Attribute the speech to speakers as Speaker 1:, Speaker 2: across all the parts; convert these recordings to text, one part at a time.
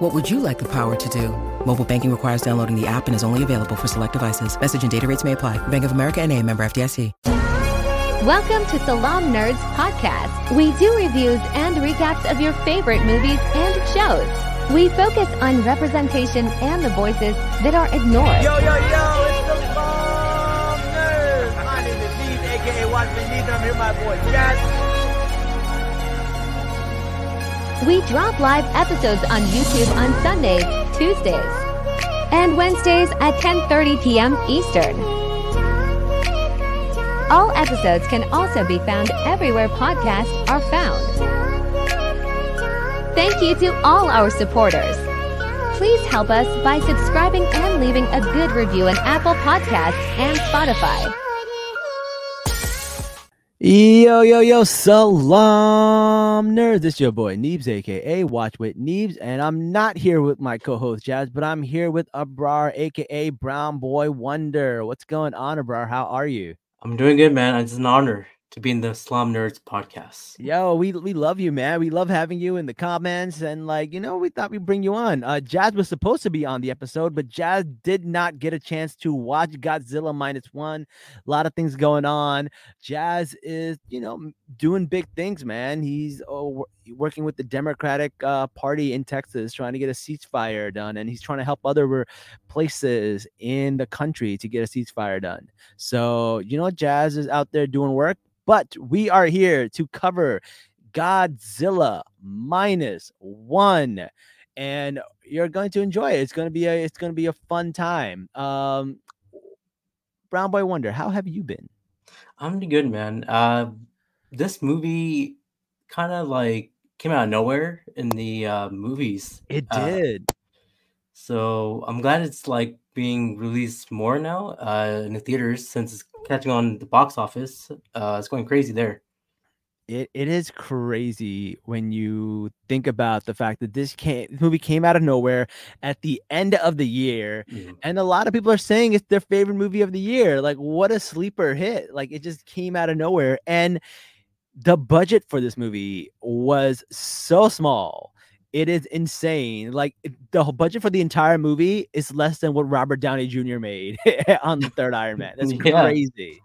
Speaker 1: What would you like the power to do? Mobile banking requires downloading the app and is only available for select devices. Message and data rates may apply. Bank of America and a member FDIC.
Speaker 2: Welcome to Salaam Nerds Podcast. We do reviews and recaps of your favorite movies and shows. We focus on representation and the voices that are ignored.
Speaker 3: Yo, yo, yo, it's the Bomb Nerds. My name is Steve, aka Watchman Steve, and I'm here with my boy Jazz.
Speaker 2: We drop live episodes on YouTube on Sundays, Tuesdays, and Wednesdays at 10:30 p.m. Eastern. All episodes can also be found everywhere podcasts are found. Thank you to all our supporters. Please help us by subscribing and leaving a good review on Apple Podcasts and Spotify.
Speaker 4: Yo, yo, yo, salaam nerds. It's your boy Neebs, aka Watch with Neebs, and I'm not here with my co-host Jazz, but I'm here with Abrar, aka Brown Boy Wonder. What's going on, Abrar? How are you?
Speaker 5: I'm doing good, man. It's an honor to be in the Salaam Nerds podcast.
Speaker 4: Yo, we we love you, man. We love having you in the comments, and like you know, we thought we'd bring you on. Uh, Jazz was supposed to be on the episode, but Jazz did not get a chance to watch Godzilla minus one. A lot of things going on. Jazz is, you know, doing big things, man. He's oh, working with the Democratic uh, Party in Texas, trying to get a ceasefire done, and he's trying to help other places in the country to get a ceasefire done. So, you know, Jazz is out there doing work but we are here to cover Godzilla minus one, and you're going to enjoy it. It's going to be a it's going to be a fun time. Um, Brown Boy Wonder, how have you been?
Speaker 5: I'm good, man. Uh, this movie kind of like came out of nowhere in the uh, movies.
Speaker 4: It
Speaker 5: Uh,
Speaker 4: did.
Speaker 5: so I'm glad it's like being released more now uh, in the theaters since it's catching on the box office. Uh, it's going crazy there.
Speaker 4: it, it is crazy when you think about the fact that this came this movie came out of nowhere at the end of the year
Speaker 5: Mhm.
Speaker 4: and a lot of people are saying it's their favorite movie of the year like what a sleeper hit like it just came out of nowhere and the budget for this movie was so small it is insane like the whole budget for the entire movie is less than what robert downey jr made on the third iron man that's
Speaker 5: Yeah.
Speaker 4: crazy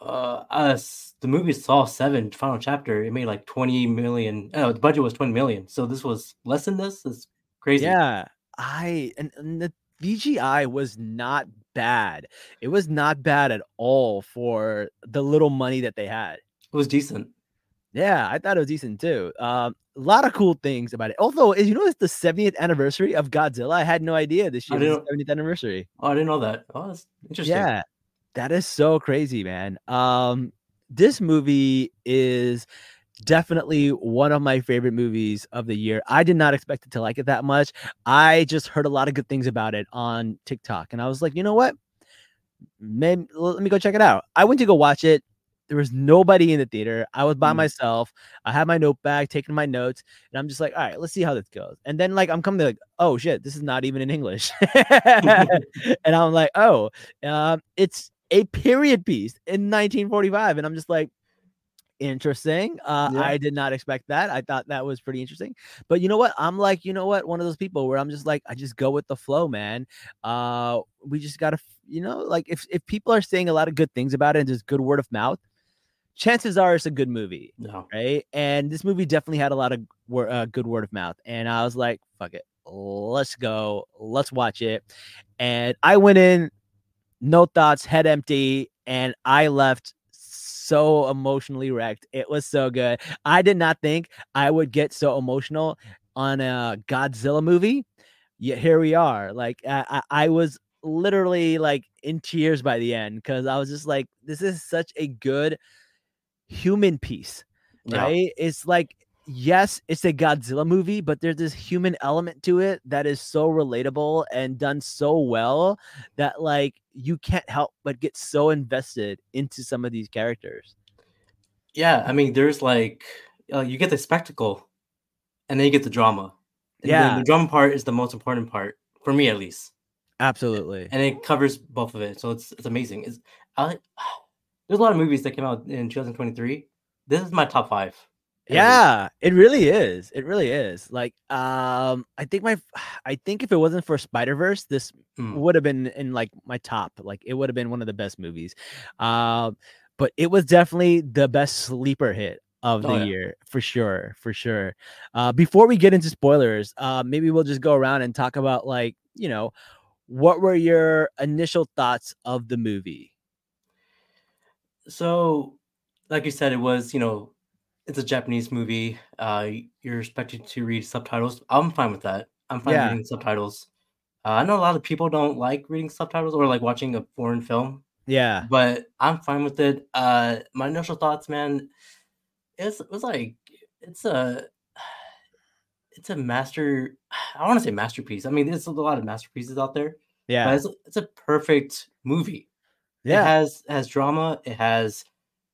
Speaker 5: Uh, us the movie Saw Seven final chapter. It made like 20 million. Oh, the budget was 20 million. So this was less than this. It's crazy.
Speaker 4: Yeah, I and, and the CGI was not bad. It was not bad at all for the little money that they had.
Speaker 5: It was decent.
Speaker 4: Yeah, I thought it was decent too. Um, a lot of cool things about it. Although, as you know, it's the 70th anniversary of Godzilla. I had no idea this year was the 70th anniversary.
Speaker 5: Oh, I didn't know that. Oh, that's interesting.
Speaker 4: Yeah, that is so crazy, man. Um, this movie is definitely one of my favorite movies of the year. I did not expect it to like it that much. I just heard a lot of good things about it on TikTok, and I was like, you know what? Maybe, let me go check it out. I went to go watch it. There was nobody in the theater. I was by
Speaker 5: Mm.
Speaker 4: myself. I had my notepad, taking my notes, and I'm just like, all right, let's see how this goes. And then like I'm coming to like, oh shit, this is not even in English. and I'm like, oh, um, it's a period piece in 1945, and I'm just like, interesting. Uh,
Speaker 5: Yeah.
Speaker 4: I did not expect that. I thought that was pretty interesting. But you know what? I'm like, you know what? One of those people where I'm just like, I just go with the flow, man. Uh, we just gotta, you know, like if if people are saying a lot of good things about it and just good word of mouth, chances are it's a good movie
Speaker 5: No.
Speaker 4: right? And this movie definitely had a lot of wor- uh, good word of mouth. And I was like, fuck it, let's go, let's watch it. And I went in, no thoughts, head empty, and I left so emotionally wrecked. It was so good. I did not think I would get so emotional on a Godzilla movie. Yet here we are. Like I, I, I was literally like in tears by the end because I was just like, this is such a good human piece
Speaker 5: Yeah.
Speaker 4: right? It's like yes, it's a Godzilla movie, but there's this human element to it that is so relatable and done so well that like you can't help but get so invested into some of these characters.
Speaker 5: Yeah, I mean, there's like uh, you get the spectacle, and then you get the drama. And
Speaker 4: Yeah.
Speaker 5: the drama part is the most important part for me, at least,
Speaker 4: Absolutely.
Speaker 5: and it covers both of it. So it's it's amazing. It's I, there's a lot of movies that came out in 2023. This is my top five.
Speaker 4: Yeah, it really is. It really is. Like, um, I think my, I think if it wasn't for Spider Verse, this
Speaker 5: Mm.
Speaker 4: would have been in like my top. Like, it would have been one of the best movies. Um, but it was definitely the best sleeper hit of the
Speaker 5: Oh, yeah.
Speaker 4: year for sure, for sure. Uh, before we get into spoilers, uh, maybe we'll just go around and talk about like, you know, what were your initial thoughts of the movie?
Speaker 5: So, like you said, it was you know, it's a Japanese movie. Uh, you're expected to read subtitles. I'm fine with that. I'm fine
Speaker 4: Yeah.
Speaker 5: reading subtitles. Uh, I know a lot of people don't like reading subtitles or like watching a foreign film,
Speaker 4: Yeah,
Speaker 5: but I'm fine with it. Uh, my initial thoughts, man, it's it was like it's a it's a master. I want to say masterpiece. I mean, there's a lot of masterpieces out there, but
Speaker 4: yeah,
Speaker 5: it's it's a perfect movie. It
Speaker 4: yeah.
Speaker 5: has it has drama. It has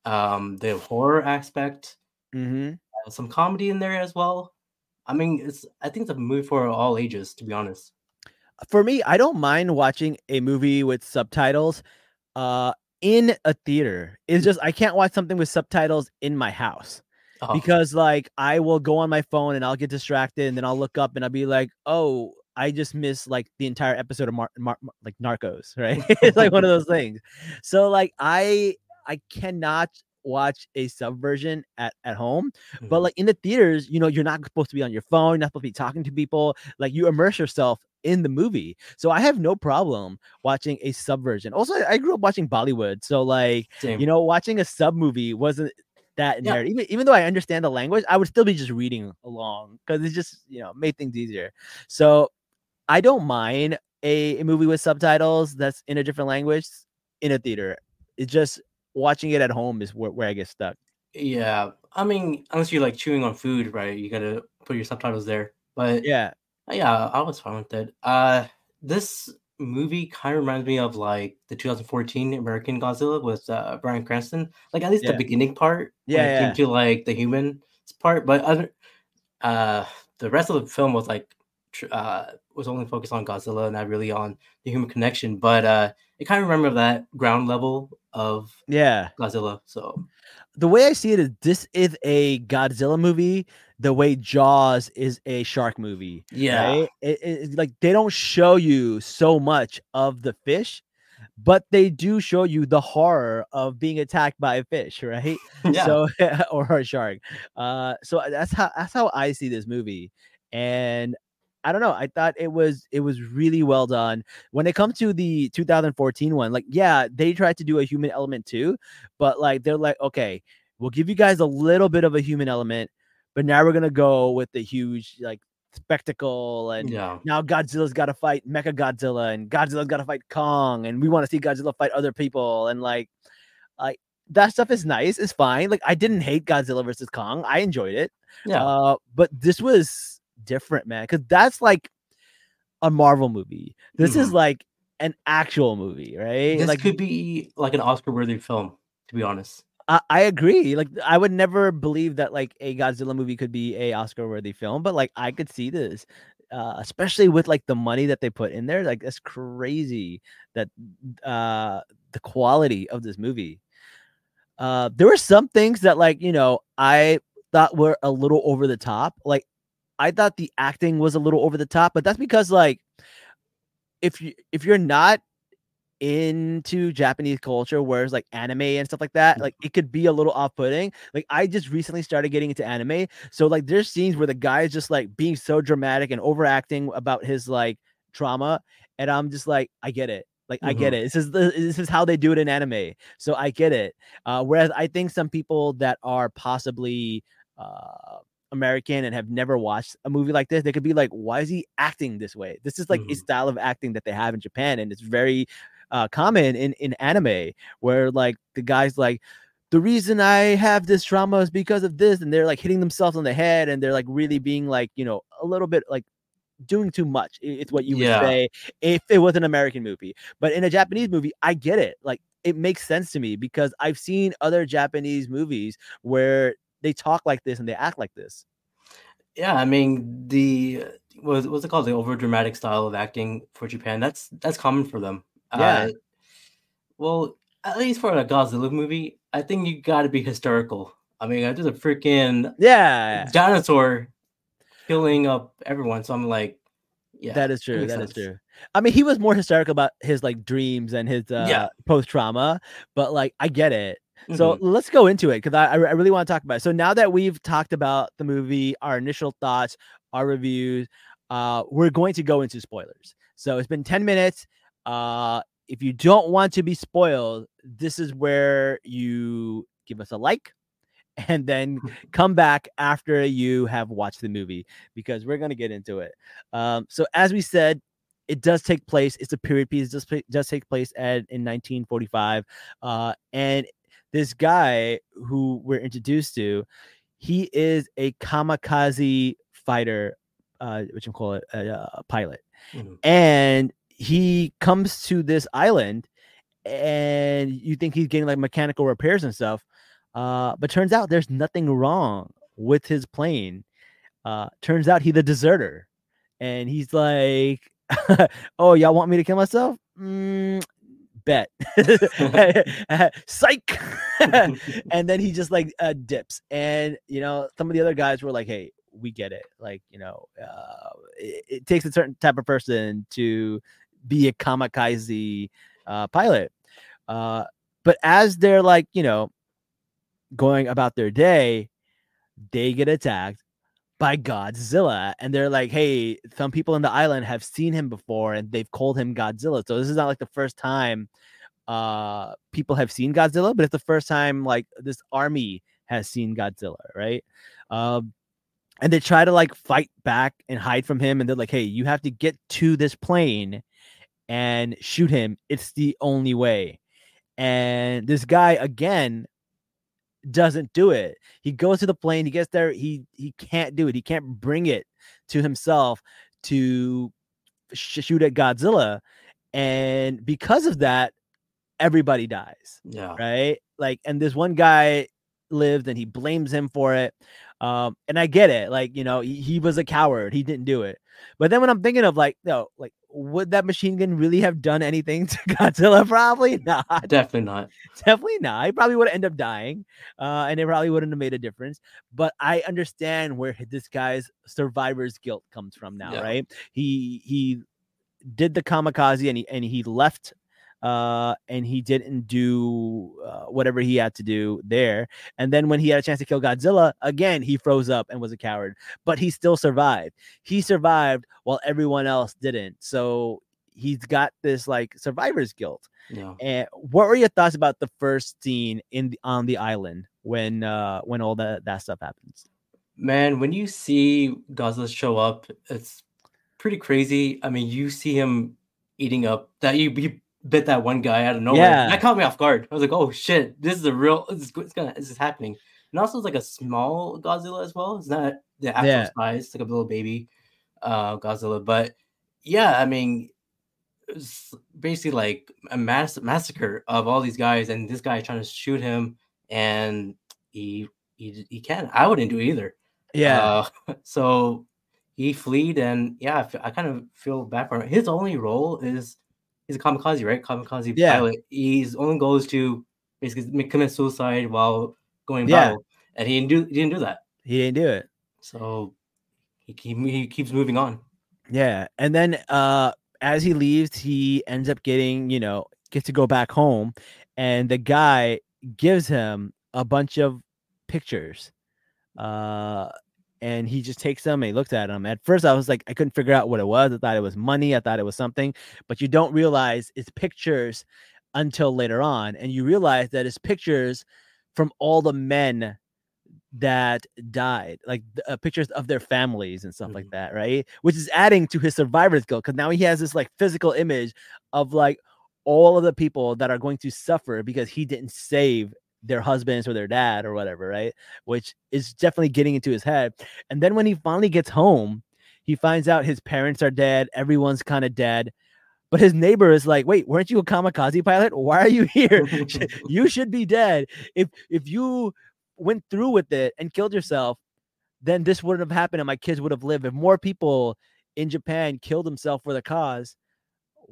Speaker 5: um the horror aspect.
Speaker 4: Mm-hmm.
Speaker 5: uh, some comedy in there as well. I mean, it's I think it's a movie for all ages, to be honest.
Speaker 4: for me, I don't mind watching a movie with subtitles uh in a theater. It's just I can't watch something with subtitles in my house
Speaker 5: Oh,
Speaker 4: because like I will go on my phone and I'll get distracted and then I'll look up and I'll be like, "Oh, I just missed like the entire episode of Mar- Mar- Mar- like Narcos, right? it's like one of those things. So like I I cannot watch a subversion at at home but
Speaker 5: mhm.
Speaker 4: like in the theaters you know you're not supposed to be on your phone you're not supposed to be talking to people like you immerse yourself in the movie so i have no problem watching a subversion also i grew up watching bollywood so like
Speaker 5: same.
Speaker 4: you know watching a sub movie wasn't that
Speaker 5: Yeah.
Speaker 4: inherent even, even though i understand the language i would still be just reading along because it's just you know made things easier so i don't mind a, a movie with subtitles that's in a different language in a theater it's just watching it at home is where, where i get stuck
Speaker 5: yeah, I mean, unless you're like chewing on food, right? You gotta put your subtitles there. But
Speaker 4: yeah
Speaker 5: yeah, I was fine with it. Uh, this movie kind of reminds me of like the 2014 American Godzilla with uh, Bryan Cranston. Like at least
Speaker 4: Yeah.
Speaker 5: the beginning part,
Speaker 4: Yeah, yeah.
Speaker 5: came to like the human part. But other, uh, the rest of the film was like uh was only focused on Godzilla, not really on the human connection. But uh, it kind of remember that ground level of
Speaker 4: yeah
Speaker 5: Godzilla. So
Speaker 4: the way I see it is this is a Godzilla movie the way Jaws is a shark movie.
Speaker 5: yeah,
Speaker 4: Right? It, it- like they don't show you so much of the fish, but they do show you the horror of being attacked by a fish, right?
Speaker 5: yeah.
Speaker 4: So or a shark. Uh so that's how that's how I see this movie. And I don't know. I thought it was it was really well done. When it comes to the 2014 one, like yeah, they tried to do a human element too, but like they're like, okay, we'll give you guys a little bit of a human element, but now we're gonna go with the huge like spectacle and
Speaker 5: yeah.
Speaker 4: now Godzilla's got to fight Mecha Godzilla and Godzilla's got to fight Kong and we want to see Godzilla fight other people and like like that stuff is nice, it's fine. Like I didn't hate Godzilla versus Kong. I enjoyed it.
Speaker 5: Yeah.
Speaker 4: Uh but this was different, man, cuz that's like a Marvel movie. This is
Speaker 5: Mhm.
Speaker 4: like an actual movie, right?
Speaker 5: this
Speaker 4: like
Speaker 5: could be like an Oscar-worthy film, to be honest.
Speaker 4: I, I agree. Like I would never believe that like a Godzilla movie could be a Oscar worthy film, but like I could see this. Uh, especially with like the money that they put in there, like that's crazy that uh the quality of this movie. Uh there were some things that like, you know, I thought were a little over the top. Like I thought the acting was a little over the top, but that's because like if you if you're not into Japanese culture, whereas like anime and stuff like that, like it could be a little off-putting. Like I just recently started getting into anime, so like there's scenes where the guy is just like being so dramatic and overacting about his like trauma, and I'm just like, I get it. Like I get it. This is the, this is how they do it in anime, so I get it. Uh, whereas I think some people that are possibly uh, American and have never watched a movie like this, they could be like, why is he acting this way? This is like a
Speaker 5: Mhm.
Speaker 4: style of acting that they have in Japan, and it's very uh, common in in anime where like the guy's like the reason I have this trauma is because of this, and they're like hitting themselves on the head, and they're like really being like you know a little bit like doing too much. It's what you
Speaker 5: Yeah.
Speaker 4: would say if it was an American movie, but in a Japanese movie, I get it. Like it makes sense to me because I've seen other Japanese movies where they talk like this and they act like this.
Speaker 5: Yeah, I mean the what what's it called? The over dramatic style of acting for Japan. That's that's common for them.
Speaker 4: Yeah.
Speaker 5: Uh, well, at least for a Godzilla movie, I think you got to be historical. I mean, there's a freaking
Speaker 4: Yeah,
Speaker 5: dinosaur killing up everyone. So I'm like, yeah,
Speaker 4: that is true. That is
Speaker 5: sense.
Speaker 4: true. I mean, he was more hysterical about his like dreams and his uh,
Speaker 5: Yeah.
Speaker 4: post trauma, but like I get it. So
Speaker 5: Mhm.
Speaker 4: let's go into it because I, I really want to talk about it. So now that we've talked about the movie, our initial thoughts, our reviews, uh, we're going to go into spoilers. So it's been 10 minutes. Uh, if you don't want to be spoiled, this is where you give us a like and then come back after you have watched the movie because we're going to get into it. Um, so as we said, it does take place. It's a period piece. It does, does take place at in 1945, uh, and this guy who we're introduced to, he is a kamikaze fighter, uh, which I'm call it a, uh pilot,
Speaker 5: Mhm.
Speaker 4: and he comes to this island, and you think he's getting like mechanical repairs and stuff, uh, but turns out there's nothing wrong with his plane. Uh, turns out he's a deserter, and he's like, "Oh, y'all want me to kill myself? Mm, bet." Psych. and then he just like uh, dips, and you know some of the other guys were like, "Hey, we get it. Like, you know, uh, it, it takes a certain type of person to be a kamikaze uh, pilot." Uh, but as they're like, you know, going about their day, they get attacked by Godzilla. And they're like, hey, some people in the island have seen him before and they've called him Godzilla. So this is not like the first time uh people have seen Godzilla, but it's the first time like this army has seen Godzilla, right? Um and they try to like fight back and hide from him, and they're like, hey, you have to get to this plane and shoot him. It's the only way. And this guy again doesn't do it. He goes to the plane, he gets there, he he can't do it. He can't bring it to himself to sh- shoot at Godzilla. And because of that, everybody dies,
Speaker 5: yeah,
Speaker 4: right? Like, and this one guy lived and he blames him for it. Um, and I get it, like, you know, he, he was a coward, he didn't do it. But then when I'm thinking of like, no, like, would that machine gun really have done anything to Godzilla? Probably not
Speaker 5: definitely not.
Speaker 4: definitely not. He probably would have ended up dying, uh, and it probably wouldn't have made a difference. But I understand where this guy's survivor's guilt comes from now,
Speaker 5: Yeah.
Speaker 4: right? He he did the kamikaze and he and he left uh and he didn't do uh, whatever he had to do there and then when he had a chance to kill godzilla again he froze up and was a coward but he still survived he survived while everyone else didn't so he's got this like survivor's guilt
Speaker 5: Yeah.
Speaker 4: and what were your thoughts about the first scene in the, on the island when uh when all that that stuff happens?
Speaker 5: Man, when you see Godzilla show up, it's pretty crazy. I mean, you see him eating up that you, you bit that one guy out of nowhere.
Speaker 4: Yeah.
Speaker 5: That caught me off guard. I was like, oh shit, this is a real this is, it's gonna this is happening. And also it's like a small Godzilla as well. It's not the actual
Speaker 4: Yeah.
Speaker 5: size, it's like a little baby uh Godzilla. But yeah, I mean it's basically like a mass massacre of all these guys, and this guy trying to shoot him, and he he he can't. I wouldn't do it either. Uh, so he fled, and yeah, I, fe- I kind of feel bad for him. His only role is he's a kamikaze, right? Kamikaze
Speaker 4: Yeah.
Speaker 5: pilot. His only goal is to basically commit suicide while going
Speaker 4: Yeah.
Speaker 5: battle, and he didn't do he didn't do that.
Speaker 4: he didn't do it.
Speaker 5: So he keep, he keeps moving on.
Speaker 4: Yeah, and then uh as he leaves, he ends up getting you know gets to go back home, and the guy gives him a bunch of pictures, uh. And he just takes them and he looks at them. At first, I was like, I couldn't figure out what it was. I thought it was money. I thought it was something, but you don't realize it's pictures until later on. And you realize that it's pictures from all the men that died, like uh, pictures of their families and stuff like
Speaker 5: Mhm.
Speaker 4: that, right? Which is adding to his survivor's guilt because now he has this like physical image of like all of the people that are going to suffer because he didn't save their husbands or their dad or whatever, right? Which is definitely getting into his head. And then when he finally gets home, he finds out his parents are dead, everyone's kind of dead. But his neighbor is like, "Wait, weren't you a kamikaze pilot? Why are you here? you should be dead. If if you went through with it and killed yourself, then this wouldn't have happened and my kids would have lived. If more people in Japan killed themselves for the cause,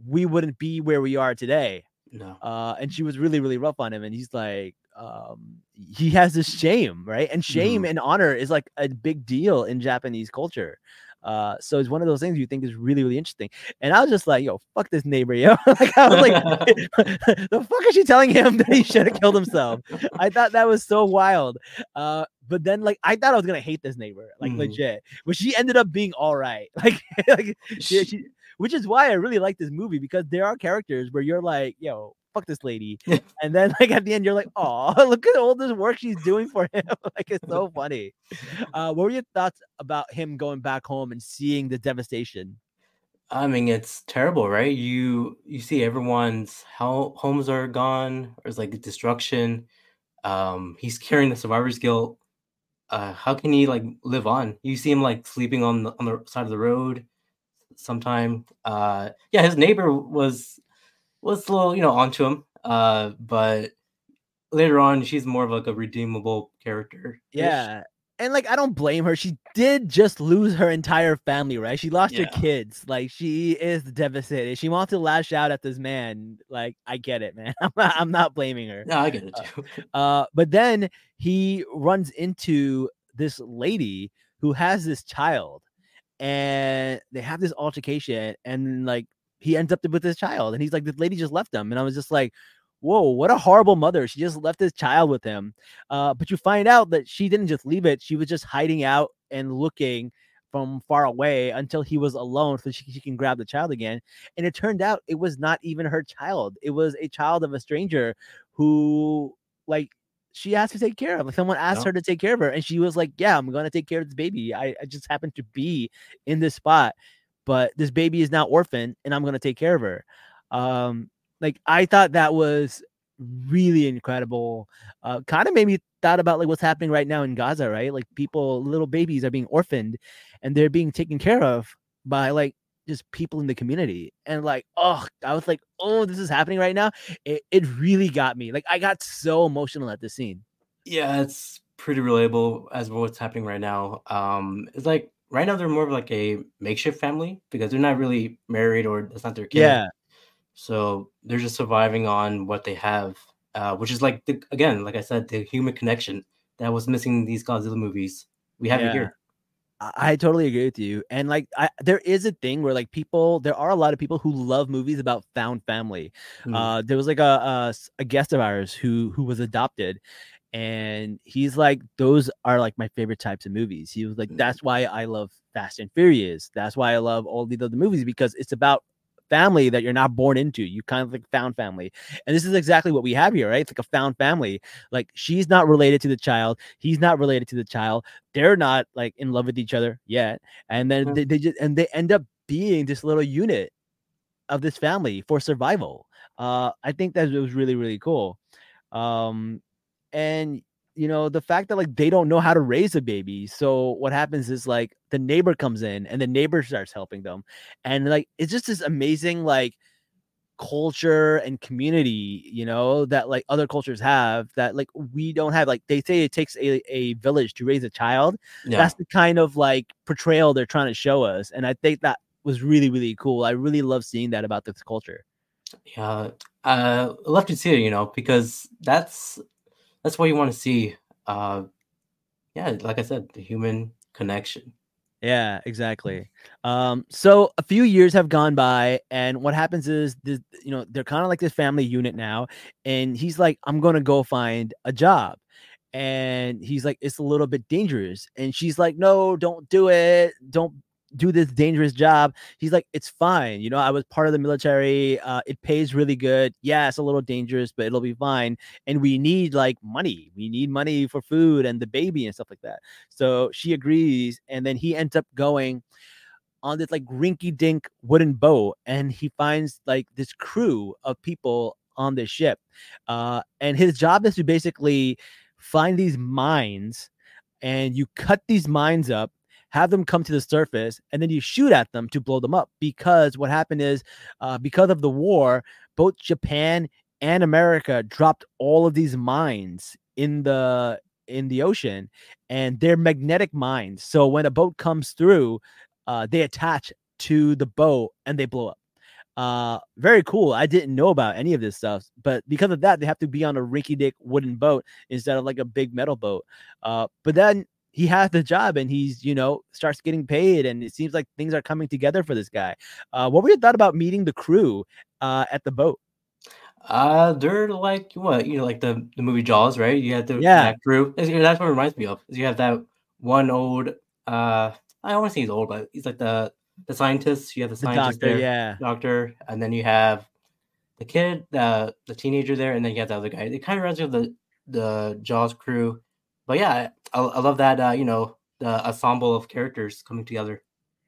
Speaker 4: we wouldn't be where we are today."
Speaker 5: No.
Speaker 4: Uh, and she was really, really rough on him. And he's like, um, he has this shame, right? And shame
Speaker 5: Mhm.
Speaker 4: and honor is like a big deal in Japanese culture. Uh, so it's one of those things you think is really, really interesting. And I was just like, yo, fuck this neighbor, yo. like I was like, the fuck is she telling him that he should have killed himself? I thought that was so wild. Uh, but then like I thought I was gonna hate this neighbor, like
Speaker 5: Mhm.
Speaker 4: legit. But she ended up being all right. Like, like she, she, which is why I really like this movie because there are characters where you're like, yo, fuck this lady. and then like at the end, you're like, oh, look at all this work she's doing for him. like it's so funny. Uh, what were your thoughts about him going back home and seeing the devastation?
Speaker 5: I mean, it's terrible, right? You you see everyone's how homes are gone. There's like destruction. Um, he's carrying the survivor's guilt. Uh, how can he like live on? You see him like sleeping on the on the side of the road. Sometime, uh, yeah, his neighbor was was a little, you know, onto him. Uh, but later on, she's more of like a redeemable character.
Speaker 4: Yeah. And like I don't blame her. She did just lose her entire family, right? She lost her kids. Like she is devastated. She wants to lash out at this man. Like I get it, man. I'm not, I'm not blaming her.
Speaker 5: No, I get it too.
Speaker 4: Uh, but then he runs into this lady who has this child, and they have this altercation, and like he ends up with his child, and he's like, "This lady just left him," and I was just like, "Whoa, what a horrible mother! She just left this child with him." Uh, but you find out that she didn't just leave it; she was just hiding out and looking from far away until he was alone so she, she can grab the child again and it turned out it was not even her child it was a child of a stranger who like she asked to take care of. Like someone asked
Speaker 5: Yeah.
Speaker 4: her to take care of her, and she was like, "Yeah, I'm gonna take care of this baby. I, I just happen to be in this spot, but this baby is now orphaned, and I'm gonna take care of her." Um, like I thought that was really incredible. Uh, kind of made me thought about like what's happening right now in Gaza, right? Like people, little babies are being orphaned, and they're being taken care of by like just people in the community and like oh i was like oh this is happening right now it, it really got me like i got so emotional at the scene
Speaker 5: Yeah, it's pretty relatable as for what's happening right now. Um, it's like right now they're more of like a makeshift family because they're not really married or that's not their kid.
Speaker 4: yeah
Speaker 5: So they're just surviving on what they have, uh, which is like the, again, like I said, the human connection that was missing in these Godzilla movies. We have
Speaker 4: Yeah.
Speaker 5: it here.
Speaker 4: I, totally agree with you and like I, there is a thing where like people there are a lot of people who love movies about found family
Speaker 5: Mm.
Speaker 4: uh there was like a a guest of ours who who was adopted and he's like those are like my favorite types of movies he was like
Speaker 5: Mm.
Speaker 4: that's why i love fast and furious that's why i love all these other movies because it's about family that you're not born into. You kind of like found family. And this is exactly what we have here right? It's like a found family. Like she's not related to the child. He's not related to the child. They're not like in love with each other yet. And then
Speaker 5: Yeah.
Speaker 4: they, they just and they end up being this little unit of this family for survival. Uh i think that was really really cool. Um and you know the fact that like they don't know how to raise a baby so what happens is like the neighbor comes in and the neighbor starts helping them and like it's just this amazing like culture and community you know that like other cultures have that like we don't have like they say it takes a, a village to raise a child
Speaker 5: Yeah.
Speaker 4: that's the kind of like portrayal they're trying to show us and i think that was really really cool i really love seeing that about this culture
Speaker 5: Yeah, uh, I love to see it, you know, because that's that's what you want to see. Uh, yeah, like I said, the human connection.
Speaker 4: Yeah, exactly. Um, so a few years have gone by, and what happens is this, you know, they're kind of like this family unit now, and he's like, I'm gonna go find a job. And he's like, it's a little bit dangerous. And she's like, No, don't do it. Don't do this dangerous job. He's like, It's fine. You know, I was part of the military. Uh, it pays really good. Yeah, it's a little dangerous, but it'll be fine. And we need like money. We need money for food and the baby and stuff like that. So she agrees, and then he ends up going on this like rinky dink wooden boat, and he finds like this crew of people on this ship. Uh, and his job is to basically find these mines and you cut these mines up have them come to the surface and then you shoot at them to blow them up because what happened is uh, because of the war both japan and america dropped all of these mines in the in the ocean and they're magnetic mines. So when a boat comes through uh, they attach to the boat and they blow up. Uh very cool. I didn't know about any of this stuff but because of that they have to be on a rinky dick wooden boat instead of like a big metal boat. Uh but then he has the job and he's you know starts getting paid and it seems like things are coming together for this guy uh what were your thought about meeting the crew uh at the boat
Speaker 5: Uh, they're like what you know, like the the movie Jaws, right? You have the
Speaker 4: Yeah.
Speaker 5: that crew. Is- That's what it reminds me of. Is you have that one old. Uh, I don't want to say he's old, but he's like the the scientist. You have the
Speaker 4: the
Speaker 5: scientist
Speaker 4: doctor
Speaker 5: there,
Speaker 4: yeah
Speaker 5: doctor, and then you have the kid, the the teenager there, and then you have the other guy. It kind of reminds me of the the Jaws crew. But yeah, I, I love that. Uh, you know, the ensemble of characters coming together.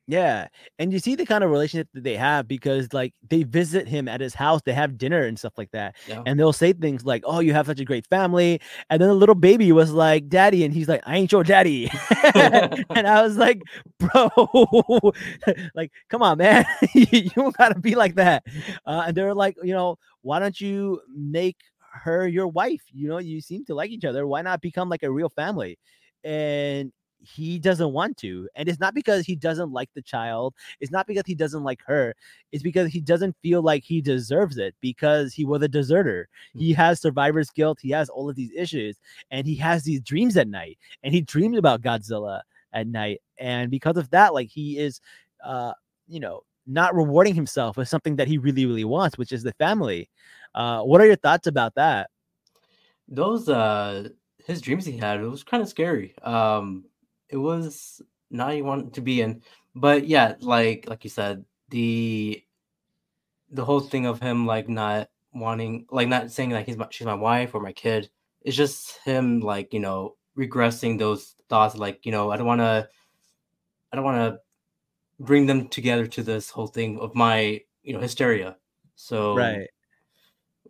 Speaker 4: Yeah, and you see the kind of relationship that they have because like they visit him at his house, they have dinner and stuff like that,
Speaker 5: Yeah.
Speaker 4: and they'll say things like, "Oh, you have such a great family," and then the little baby was like, "Daddy," and he's like, "I ain't your daddy," and I was like, "Bro, like, come on, man, you don't gotta be like that." Uh, and they're like, "You know, why don't you make her your wife? You know, you seem to like each other. Why not become like a real family?" And he doesn't want to. And it's not because he doesn't like the child. It's not because he doesn't like her. It's because he doesn't feel like he deserves it because he was a deserter. He has survivor's guilt. He has all of these issues and he has these dreams at night and he dreams about Godzilla at night. And because of that, like he is, uh, you know, not rewarding himself with something that he really, really wants, which is the family. Uh, what are your thoughts about that?
Speaker 5: those uh his dreams he had it was kind of scary um it was not you want to be in but yeah like like you said the the whole thing of him like not wanting like not saying like he's my she's my wife or my kid it's just him like you know regressing those thoughts like you know i don't want to i don't want to bring them together to this whole thing of my you know hysteria so
Speaker 4: Right.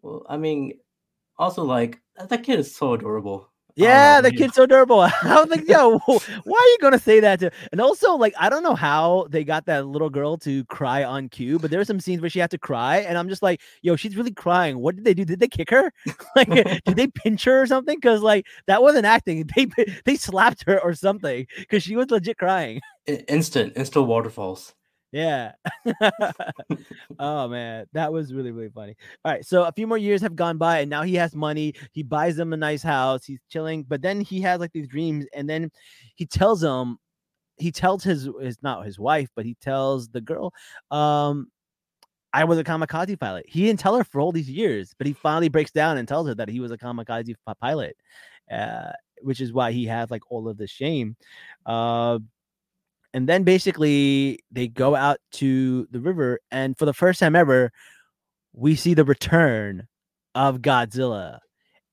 Speaker 5: Well, I mean, also like that kid is so adorable.
Speaker 4: Yeah, the kid's so adorable. I was like, yo, why are you gonna say that to? And also, like, I don't know how they got that little girl to cry on cue, but there were some scenes where she had to cry, and I'm just like, yo, she's really crying. What did they do? Did they kick her? like, did they pinch her or something? Because like that wasn't acting. They they slapped her or something because she was legit crying.
Speaker 5: Instant, instant waterfalls.
Speaker 4: Yeah. oh man, that was really really funny. All right, so a few more years have gone by, and now he has money. He buys them a nice house. He's chilling, but then he has like these dreams, and then he tells them, he tells his his not his wife, but he tells the girl, um, I was a kamikaze pilot. He didn't tell her for all these years, but he finally breaks down and tells her that he was a kamikaze pilot, uh, which is why he has like all of the shame. Uh, and then basically they go out to the river, and for the first time ever, we see the return of Godzilla.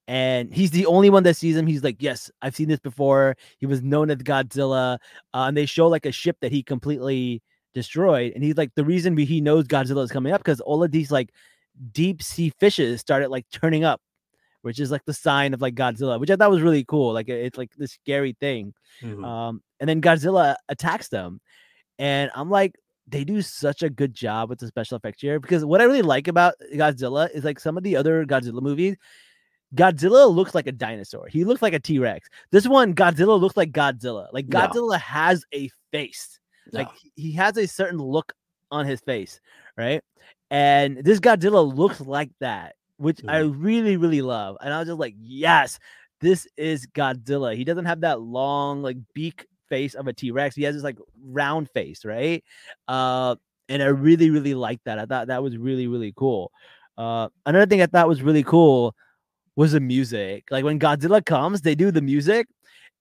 Speaker 4: And he's the only one that sees him. He's like, Yes, I've seen this before. He was known as Godzilla. Uh, and they show like a ship that he completely destroyed. And he's like, The reason he knows Godzilla is coming up because all of these like deep sea fishes started like turning up, which is like the sign of like Godzilla, which I thought was really cool. Like, it's like this scary thing.
Speaker 5: Mhm.
Speaker 4: Um, and then Godzilla attacks them, and I'm like, they do such a good job with the special effects here because what I really like about Godzilla is like some of the other Godzilla movies. Godzilla looks like a dinosaur. He looks like a T Rex. This one, Godzilla looks like Godzilla. Like
Speaker 5: Yeah.
Speaker 4: Godzilla has a face. Like
Speaker 5: Yeah.
Speaker 4: he has a certain look on his face, right? And this Godzilla looks like that, which I really, really love. And I was just like, yes, this is Godzilla. He doesn't have that long, like beak face of a T-Rex. He has this like round face, right? Uh, and I really, really like that. I thought that was really, really cool. Uh, another thing I thought was really cool was the music. Like when Godzilla comes, they do the music.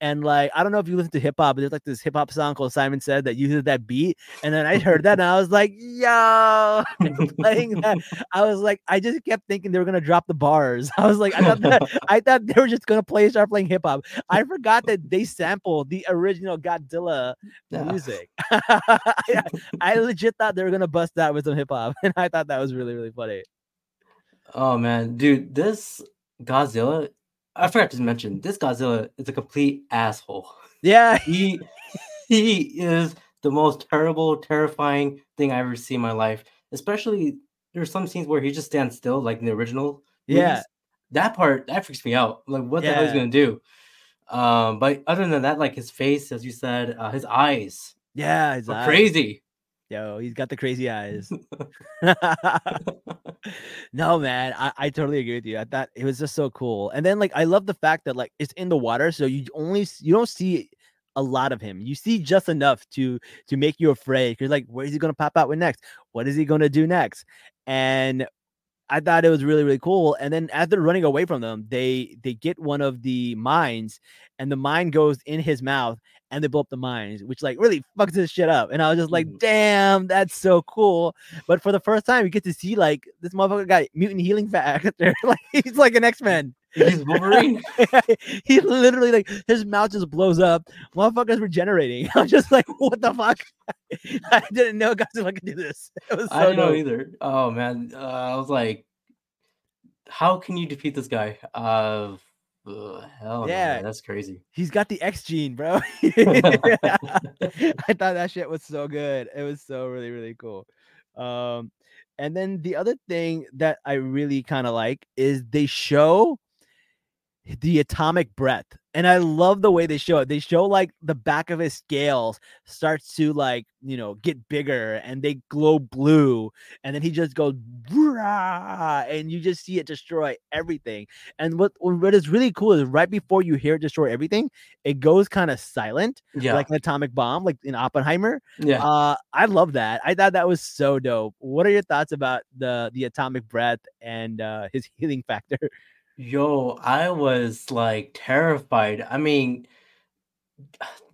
Speaker 4: And like, I don't know if you listen to hip hop, but there's like this hip hop song called Simon Says that uses that beat. And then I heard that and I was like, yo, playing that. I was like, I just kept thinking they were gonna drop the bars. I was like, I thought that I thought they were just gonna play start playing hip hop. I forgot that they sampled the original Godzilla
Speaker 5: Yeah.
Speaker 4: music. I, I legit thought they were gonna bust that with some hip hop, and I thought that was really really funny.
Speaker 5: Oh man, dude, this Godzilla. I forgot to mention this Godzilla is a complete asshole.
Speaker 4: Yeah,
Speaker 5: He he is the most terrible, terrifying thing I ever see in my life. Especially there's some scenes where he just stands still, like in the original.
Speaker 4: Yeah.
Speaker 5: that part that freaks me out. Like, what the hell he's
Speaker 4: Yeah.
Speaker 5: gonna do? Um, but other than that, like his face, as you said, uh, his eyes
Speaker 4: yeah, his eyes.
Speaker 5: crazy.
Speaker 4: Yo, he's got the crazy eyes. no, man, I, I totally agree with you. I thought it was just so cool. And then like I love the fact that like it's in the water, so you only you don't see a lot of him. You see just enough to to make you afraid. You're like, where is he gonna pop out with next? What is he gonna do next? And I thought it was really really cool. And then as they're running away from them, they they get one of the mines, and the mine goes in his mouth, and they blow up the mines, which like really fucks this shit up. And I was just like,
Speaker 5: Mhm.
Speaker 4: damn, that's so cool. But for the first time, you get to see like this motherfucker got mutant healing factor. like he's like an X Men.
Speaker 5: He's Wolverine.
Speaker 4: he literally like his mouth just blows up. Motherfucker's regenerating. I'm just like, what the fuck? I didn't know Godzilla could do this. So
Speaker 5: I didn't know either. Oh man, uh, I was like, how can you defeat this guy? Uh, uh, hell,
Speaker 4: Yeah.
Speaker 5: man, that's crazy.
Speaker 4: He's got the X gene, bro. I thought that shit was so good. It was so really, really cool. Um, and then the other thing that I really kind of like is they show the atomic breath. And I love the way they show it. They show like the back of his scales starts to like, you know, get bigger and they glow blue. And then he just goes, and you just see it destroy everything. And what, what is really cool is right before you hear it destroy everything, it goes kind of silent,
Speaker 5: Yeah,
Speaker 4: like an atomic bomb, like in Oppenheimer.
Speaker 5: yeah.
Speaker 4: Uh, I love that. I thought that was so dope. What are your thoughts about the the atomic breath and uh, his healing factor?
Speaker 5: Yo, I was like terrified. I mean,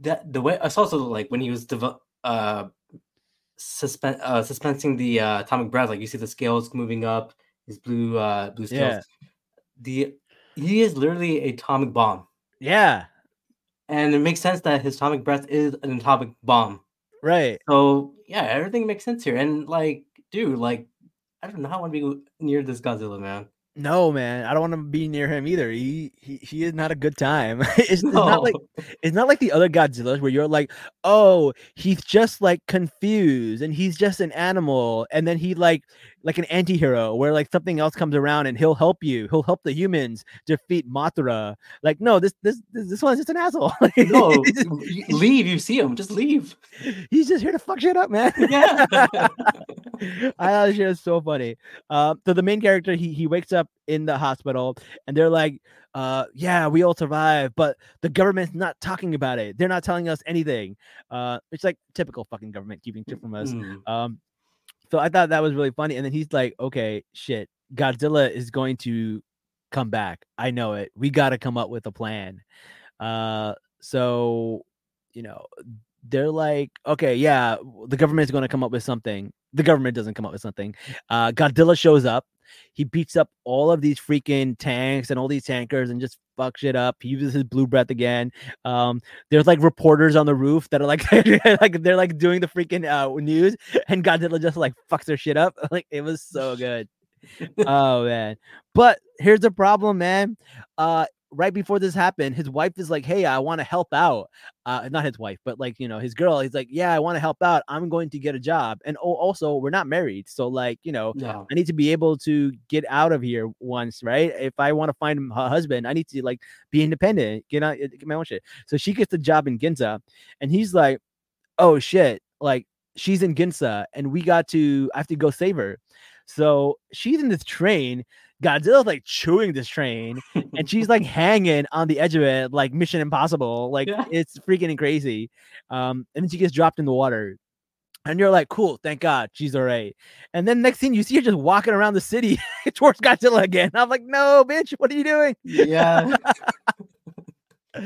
Speaker 5: that the way I saw also like when he was devel- uh suspend uh suspending the uh, atomic breath, like you see the scales moving up, his blue uh blue scales.
Speaker 4: Yeah.
Speaker 5: The he is literally a atomic bomb.
Speaker 4: Yeah,
Speaker 5: And it makes sense that his atomic breath is an atomic bomb.
Speaker 4: right.
Speaker 5: So yeah, everything makes sense here. And like, dude, like I don't know how I want to be near this Godzilla, man.
Speaker 4: No, man, I don't want to be near him either. He he, he is not a good time. it's, it's not like it's not like the other Godzillas where you're like, oh, he's just like confused and he's just an animal, and then he like like an anti-hero where like something else comes around and he'll help you. He'll help the humans defeat Mothra. Like, no, this this this, one's just an asshole.
Speaker 5: no,
Speaker 4: He's just-
Speaker 5: y- leave. You see him, just leave.
Speaker 4: he's just here to fuck shit up, man.
Speaker 5: Yeah.
Speaker 4: I thought shit was so funny. Um, so the main character, he he wakes up in the hospital, and they're like, uh, "Yeah, we all survive, but the government's not talking about it. They're not telling us anything." Uh, it's like typical fucking government keeping shit from us.
Speaker 5: Mm,
Speaker 4: Um, so I thought that was really funny. And then he's like, "Okay, shit, Godzilla is going to come back. I know it. We got to come up with a plan." Uh, so you know, they're like, "Okay, yeah, the government's going to come up with something." The government doesn't come up with something. Uh, Godzilla shows up. He beats up all of these freaking tanks and all these tankers and just fucks shit up. He uses his blue breath again. Um, there's like reporters on the roof that are like like they're like doing the freaking uh news and Godzilla just like fucks their shit up. Like it was so good. oh man. But here's the problem, man. Uh right before this happened, his wife is like, Hey, I want to help out. Uh not his wife, but like, you know, his girl. He's like, Yeah, I want to help out. I'm going to get a job. And oh, also we're not married. So like, you know,
Speaker 5: yeah.
Speaker 4: I need to be able to get out of here once, right? If I want to find a husband, I need to like be independent, get out, get my own shit. So she gets the job in Ginza, and he's like, "Oh shit!" Like she's in Ginza, and we got to I have to go save her. So she's in this train. Godzilla's like chewing this train, and she's like hanging on the edge of it, like Mission Impossible. Like
Speaker 5: Yeah.
Speaker 4: it's freaking crazy. Um, and then she gets dropped in the water. And you're like, cool, thank God, she's all right. And then next thing you see her just walking around the city towards Godzilla again. I'm like, no, bitch, what are you doing?
Speaker 5: yeah.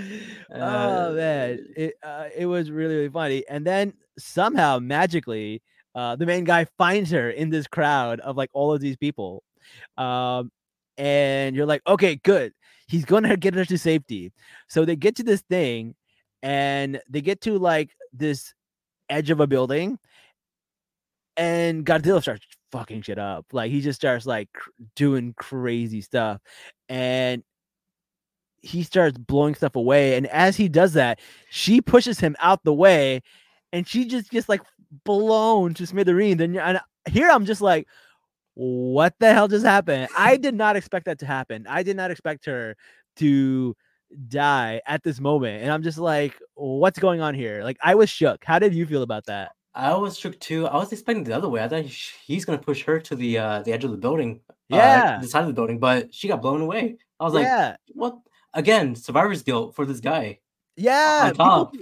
Speaker 4: oh man, it uh, it was really really funny. And then somehow magically, uh, the main guy finds her in this crowd of like all of these people, um, and you're like, okay, good. He's gonna get her to safety. So they get to this thing, and they get to like this edge of a building, and Godzilla starts fucking shit up. Like he just starts like cr- doing crazy stuff, and he starts blowing stuff away. And as he does that, she pushes him out the way, and she just gets like blown to smithereens. And, and here I'm just like, what the hell just happened? I did not expect that to happen. I did not expect her to die at this moment. And I'm just like, what's going on here? Like, I was shook. How did you feel about that?
Speaker 5: I was shook too. I was expecting the other way. I thought he's gonna push her to the uh the edge of the building, uh,
Speaker 4: Yeah.
Speaker 5: the side of the building, but she got blown away. I was like,
Speaker 4: yeah.
Speaker 5: what? Again, survivor's guilt for this guy.
Speaker 4: Yeah, people,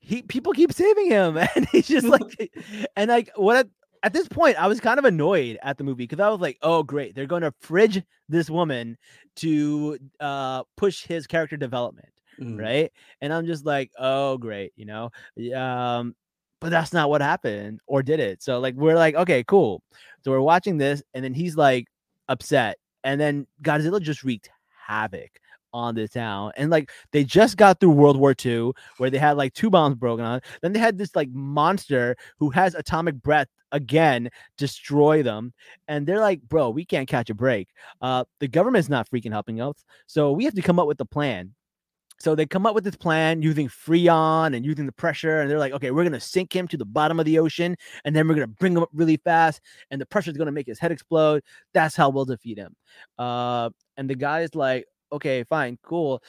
Speaker 4: he people keep saving him, and he's just like, and like what at, this point, I was kind of annoyed at the movie because I was like, oh great, they're going to fridge this woman to uh push his character development,
Speaker 5: Mm.
Speaker 4: right? And I'm just like, oh great, you know, um, but that's not what happened, or did it? So like we're like, okay, cool. So we're watching this, and then he's like upset, and then Godzilla just wreaked havoc on the town. And like they just got through World War II, where they had like two bombs broken on. Then they had this like monster who has atomic breath again destroy them. And they're like, bro, we can't catch a break. Uh, the government's not freaking helping us. So we have to come up with a plan. So they come up with this plan using Freon and using the pressure, and they're like, okay, we're gonna sink him to the bottom of the ocean, and then we're gonna bring him up really fast, and the pressure is gonna make his head explode. That's how we'll defeat him. Uh, and the guy's like, okay, fine, cool.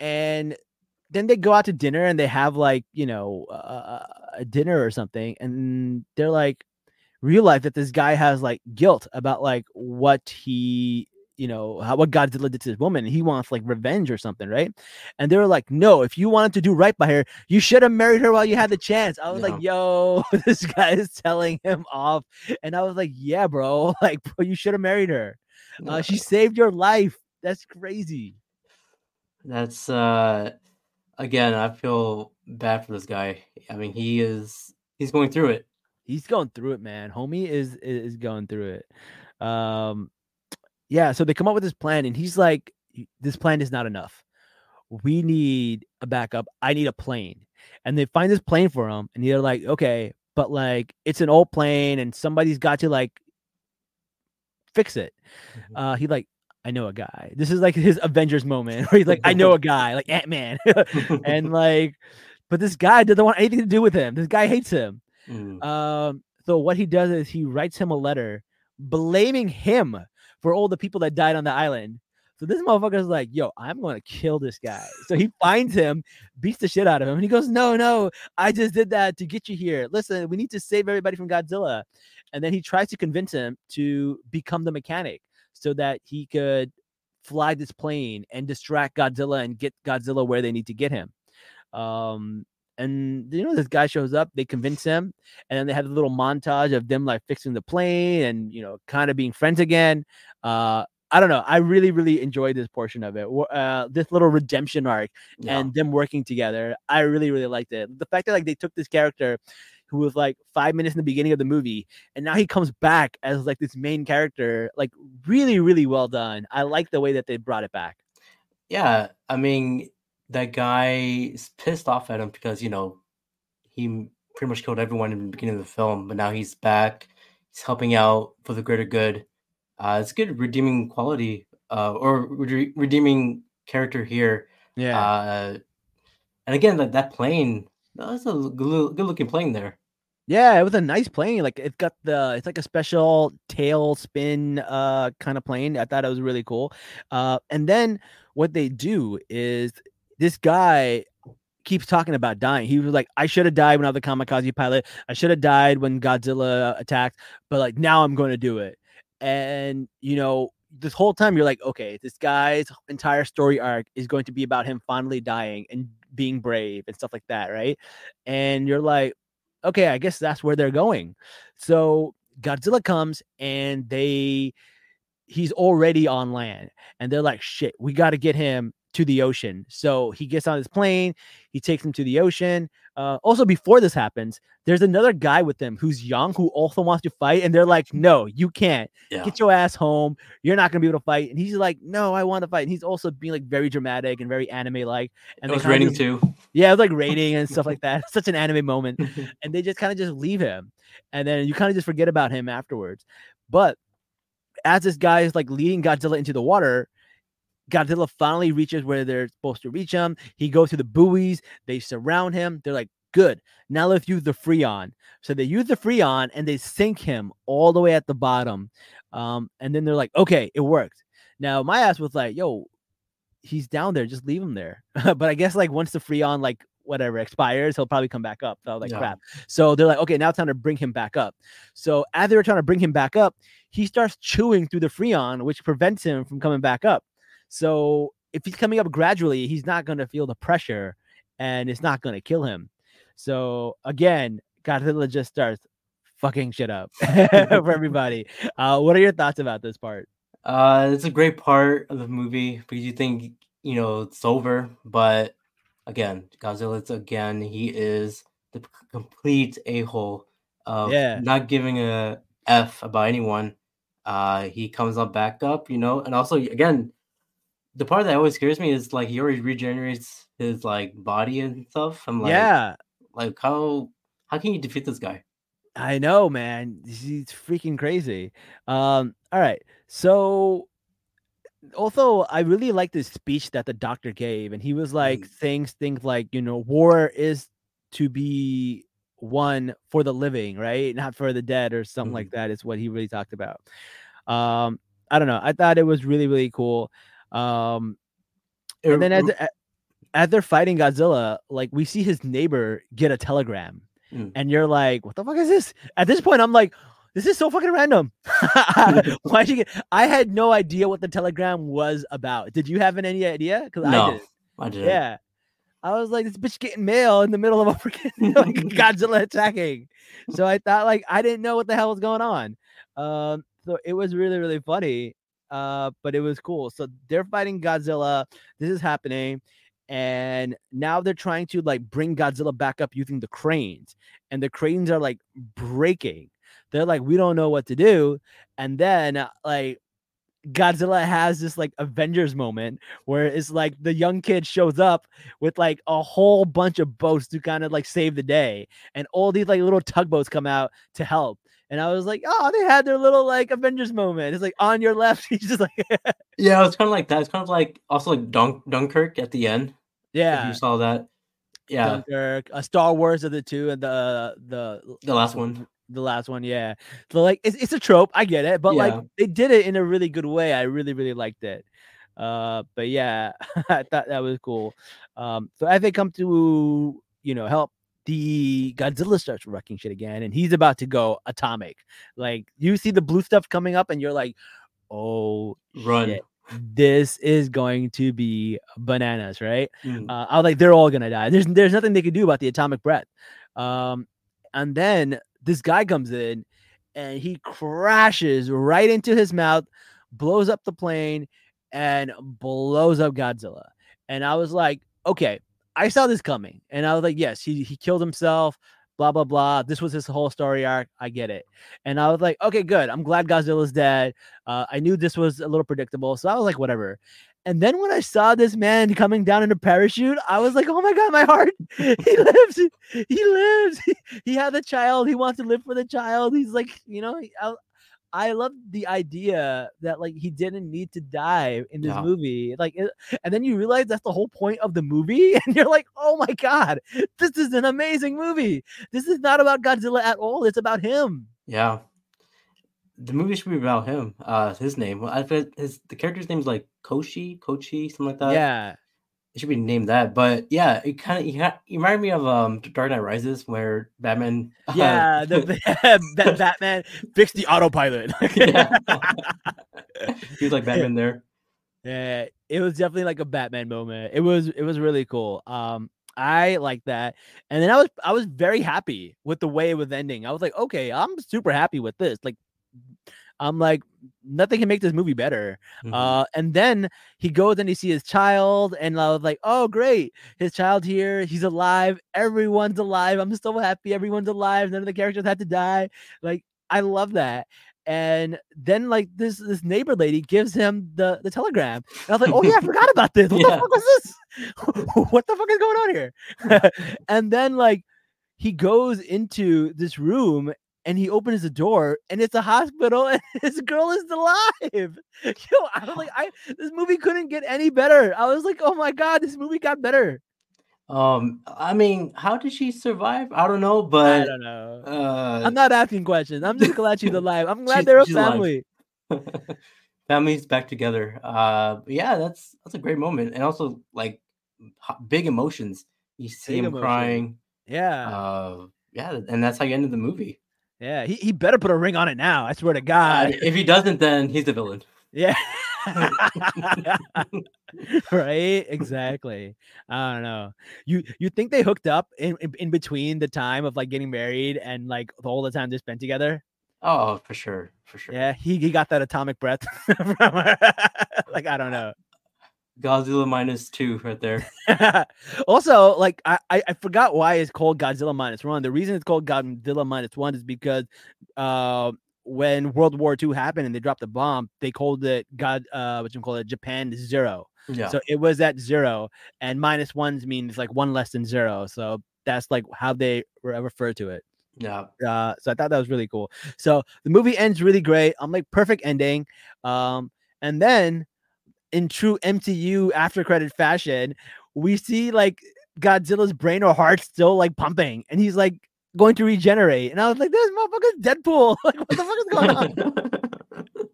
Speaker 4: And then they go out to dinner and they have like, you know, uh, a dinner or something. And they're like, realize that this guy has like guilt about like what he, you know, how what God did to this woman. And he wants like revenge or something, right? And they were like, no, if you wanted to do right by her, you should have married her while you had the chance. I was like, yo, this guy is telling him off. And I was like, yeah, bro, like, bro, you should have married her. Uh, she saved your life. That's crazy.
Speaker 5: That's uh again, I feel bad for this guy. I mean, he is he's going through it.
Speaker 4: He's going through it, man. Homie is is going through it. Um, yeah. So they come up with this plan, and he's like, "This plan is not enough. We need a backup. I need a plane." And they find this plane for him, and they're like, "Okay, but like it's an old plane, and somebody's got to like fix it."
Speaker 5: Mhm.
Speaker 4: Uh, he like, "I know a guy." This is like his Avengers moment, where he's like, "I know a guy, like Ant Man," and like, but this guy doesn't want anything to do with him. This guy hates him.
Speaker 5: Mm.
Speaker 4: Um, so what he does is he writes him a letter blaming him for all the people that died on the island. So this motherfucker's like, yo, I'm gonna kill this guy. So he finds him, beats the shit out of him, and he goes, No, no, I just did that to get you here. Listen, we need to save everybody from Godzilla. And then he tries to convince him to become the mechanic so that he could fly this plane and distract Godzilla and get Godzilla where they need to get him. Um, and you know, this guy shows up, they convince him, and then they have a little montage of them like fixing the plane and you know, kind of being friends again. Uh, I don't know. I really, really enjoyed this portion of it. Uh, this little redemption arc
Speaker 5: Yeah.
Speaker 4: and them working together. I really, really liked it. The fact that like they took this character who was like five minutes in the beginning of the movie, and now he comes back as like this main character, like really, really well done. I like the way that they brought it back.
Speaker 5: Yeah, I mean, that guy is pissed off at him because, you know, he pretty much killed everyone in the beginning of the film, but now he's back. He's helping out for the greater good. Uh, it's good redeeming quality, uh, or rede- redeeming character here.
Speaker 4: Yeah.
Speaker 5: Uh, and again, that that plane, that's a good, good looking plane there.
Speaker 4: Yeah, it was a nice plane. Like it's got the it's like a special tail spin uh kind of plane. I thought it was really cool. Uh and then what they do is this guy keeps talking about dying. He was like, I should have died when I was a kamikaze pilot. I should have died when Godzilla attacked, but like now I'm going to do it. And you know, this whole time you're like, okay, this guy's entire story arc is going to be about him finally dying and being brave and stuff like that, right? And you're like, okay, I guess that's where they're going. So Godzilla comes and they he's already on land and they're like, shit, we got to get him to the ocean. So he gets on his plane, he takes him to the ocean. Uh, also, before this happens, there's another guy with them who's young who also wants to fight, and they're like, "No, you can't.
Speaker 5: Yeah.
Speaker 4: Get your ass home. You're not gonna be able to fight." And he's like, "No, I want to fight." And he's also being like very dramatic and very anime like. And
Speaker 5: it was raining
Speaker 4: just-
Speaker 5: too.
Speaker 4: Yeah, it was like raining and stuff like that. Such an anime moment and they just kind of just leave him and then you kind of just forget about him afterwards but as this guy is like leading godzilla into the water godzilla finally reaches where they're supposed to reach him. He goes to the buoys. They surround him. They're like good. Now let's use the freon. So they use the freon and they sink him all the way at the bottom um, and then they're like okay it worked. Now my ass was like yo he's down there. Just leave him there. But i guess like once the freon like whatever expires he'll probably come back up. So I was like
Speaker 5: Yeah.
Speaker 4: crap. So they're like, okay, now it's time to bring him back up. So as they were trying to bring him back up, he starts chewing through the freon, which prevents him from coming back up. So if he's coming up gradually, he's not going to feel the pressure and it's not going to kill him. So again, Godzilla just starts fucking shit up for everybody. Uh, what are your thoughts about this part?
Speaker 5: Uh, it's a great part of the movie because you think you know it's over, but again, Godzilla's again he is the complete a hole of
Speaker 4: Yeah.
Speaker 5: not giving a f about anyone. Uh, he comes up back up, you know, and also again, the part that always scares me is like he always regenerates his like body and stuff. I'm like,
Speaker 4: yeah,
Speaker 5: like how how can you defeat this guy?
Speaker 4: I know, man. He's freaking crazy. Um, all right. So also I really like this speech that the doctor gave, and he was like
Speaker 5: Mm.
Speaker 4: saying things like, you know, war is to be won for the living, right? Not for the dead or something like that is what he really talked about. Um, I don't know. I thought it was really, really cool. Um, and then as, as they're fighting Godzilla, like we see his neighbor get a telegram,
Speaker 5: Mm.
Speaker 4: and you're like, "What the fuck is this?" At this point, I'm like, "This is so fucking random." Why'd you get? I had no idea what the telegram was about. Did you have any idea? Because I
Speaker 5: no,
Speaker 4: did.
Speaker 5: I didn't.
Speaker 4: Yeah, I was like, "This bitch getting mail in the middle of a freaking like Godzilla attacking." So I thought, like, I didn't know what the hell was going on. Um, so it was really, really funny. Uh, but it was cool. So they're fighting Godzilla. This is happening and now they're trying to like bring Godzilla back up using the cranes, and the cranes are like breaking. They're like, we don't know what to do, and then uh, like Godzilla has this like Avengers moment where it's like the young kid shows up with like a whole bunch of boats to kind of like save the day, and all these like little tugboats come out to help. And I was like, oh, they had their little like Avengers moment. It's like on your left, he's just like,
Speaker 5: Yeah, it's kind of like that. It's kind of like also like Dunk Dunkirk at the end. if
Speaker 4: yeah,
Speaker 5: you saw that. Yeah,
Speaker 4: Dunkirk, uh, Star Wars of the two, and the the
Speaker 5: the last one.
Speaker 4: the last one, yeah. So like it's it's a trope, I get it, but like
Speaker 5: Yeah.
Speaker 4: they did it in a really good way. I really really liked it. Uh, but yeah, I thought that was cool. Um, so as they come to you know help, the Godzilla starts wrecking shit again, and he's about to go atomic. Like you see the blue stuff coming up, and you're like, oh
Speaker 5: Run.
Speaker 4: shit, this is going to be bananas, right?
Speaker 5: Mm.
Speaker 4: Uh, I was like, they're all gonna die. There's there's nothing they can do about the atomic breath. Um, and then this guy comes in and he crashes right into his mouth, blows up the plane, and blows up Godzilla. And I was like, okay, I saw this coming. And I was like, yes, he he killed himself. Blah blah blah. This was his whole story arc. I get it. And I was like, okay, good. I'm glad Godzilla's dead. Uh, I knew this was a little predictable, so I was like, whatever. And then when I saw this man coming down in a parachute, I was like, oh my God, my heart. He lives. He lives. He, had the child. He wants to live for the child. He's like, you know, I, I love the idea that like he didn't need to die in this
Speaker 5: Yeah.
Speaker 4: movie. Like, it, and then you realize that's the whole point of the movie. And you're like, oh my God, this is an amazing movie. This is not about Godzilla at all. It's about him.
Speaker 5: Yeah. The movie should be about him. Uh, his name. I his the character's name is like Koshi, Kochi, something like that.
Speaker 4: yeah.
Speaker 5: It should be named that. But yeah, it kind of you, ha- you remind me of um Dark Knight Rises, where Batman. uh,
Speaker 4: Yeah. The, that Batman fixed the autopilot.
Speaker 5: yeah. he was like Batman there.
Speaker 4: Yeah, it was definitely like a Batman moment. It was it was really cool. Um I like that. And then I was I was very happy with the way it was ending. I was like, okay, I'm super happy with this. Like I'm like, nothing can make this movie better.
Speaker 5: Mhm.
Speaker 4: Uh, and then he goes and he sees his child, and I was like, oh great, his child here, he's alive, everyone's alive. I'm so happy, everyone's alive. None of the characters had to die. Like, I love that. And then like this this neighbor lady gives him the the telegram. And I was like, oh yeah, I forgot about this. What
Speaker 5: Yeah.
Speaker 4: the fuck was this? what the fuck is going on here? and then like he goes into this room and he opens the door and it's a hospital and his girl is alive. Yo, I was like, I this movie couldn't get any better. I was like, oh my god, this movie got better.
Speaker 5: Um, I mean, how did she survive? I don't know, but I
Speaker 4: don't know.
Speaker 5: uh,
Speaker 4: I'm not asking questions. I'm just glad she's alive. I'm glad they're a family.
Speaker 5: families back together. Uh, yeah, that's that's a great moment, and also like big emotions. You see
Speaker 4: Big
Speaker 5: him
Speaker 4: emotions.
Speaker 5: crying.
Speaker 4: Yeah.
Speaker 5: Uh, yeah, and that's how you ended the movie.
Speaker 4: Yeah. He, he better put a ring on it now. I swear to
Speaker 5: Uh,
Speaker 4: God.
Speaker 5: if he doesn't, then he's the villain.
Speaker 4: Yeah. right? Exactly. I don't know. You you think they hooked up in, in in between the time of like getting married and like all the time they spent together?
Speaker 5: Oh, for sure, for sure.
Speaker 4: Yeah, he, he got that atomic breath from her. like I don't know.
Speaker 5: Godzilla minus two right there.
Speaker 4: also, like I, I forgot why it's called Godzilla minus one. The reason it's called Godzilla minus one is because uh when World War II happened and they dropped the bomb, they called it God uh what you call it Japan zero.
Speaker 5: Yeah.
Speaker 4: So it was at zero, and minus ones means like one less than zero. So that's like how they refer to it.
Speaker 5: yeah.
Speaker 4: Uh, so I thought that was really cool. So the movie ends really great. I'm like perfect ending. Um, and then in true MCU after credit fashion, we see like Godzilla's brain or heart still like pumping, and he's like going to regenerate. And I was like, this motherfucker's Deadpool. like, what the fuck is going on?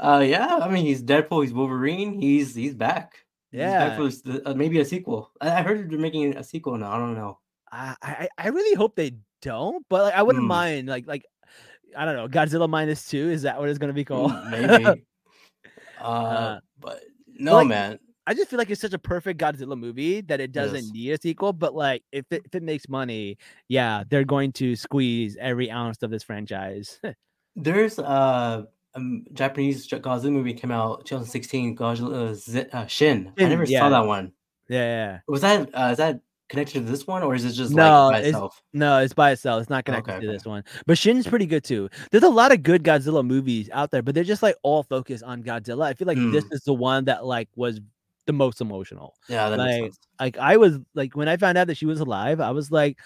Speaker 5: uh, yeah. I mean, he's Deadpool. He's Wolverine. He's he's back. He's back
Speaker 4: Yeah.
Speaker 5: for uh, maybe a sequel. I, I heard they're making a sequel now. I don't know.
Speaker 4: I, I I really hope they don't, but like I wouldn't
Speaker 5: Hmm.
Speaker 4: mind like like I don't know Godzilla minus two. Is that what it's gonna be called?
Speaker 5: Mm, Maybe. uh,
Speaker 4: Uh,
Speaker 5: but no,
Speaker 4: like,
Speaker 5: man.
Speaker 4: I just feel like it's such a perfect Godzilla movie that it doesn't
Speaker 5: Yes.
Speaker 4: need a sequel. But like, if it, if it makes money, yeah, they're going to squeeze every ounce of this franchise.
Speaker 5: There's uh, a Japanese Godzilla movie came out 2016. Godzilla Z- uh, Shin. I never
Speaker 4: yeah.
Speaker 5: saw that one.
Speaker 4: yeah,
Speaker 5: Was that uh, is that connected to this one or is it just
Speaker 4: No,
Speaker 5: like by
Speaker 4: it's-
Speaker 5: itself?
Speaker 4: no, it's by itself. It's not connected
Speaker 5: Okay,
Speaker 4: to
Speaker 5: okay.
Speaker 4: this one. But Shin's pretty good too. There's a lot of good Godzilla movies out there, but they're just like all focused on Godzilla. I feel like this
Speaker 5: Mm.
Speaker 4: is the one that like was the most emotional.
Speaker 5: Yeah,
Speaker 4: like-. Like I was like when I found out that she was alive, I was like,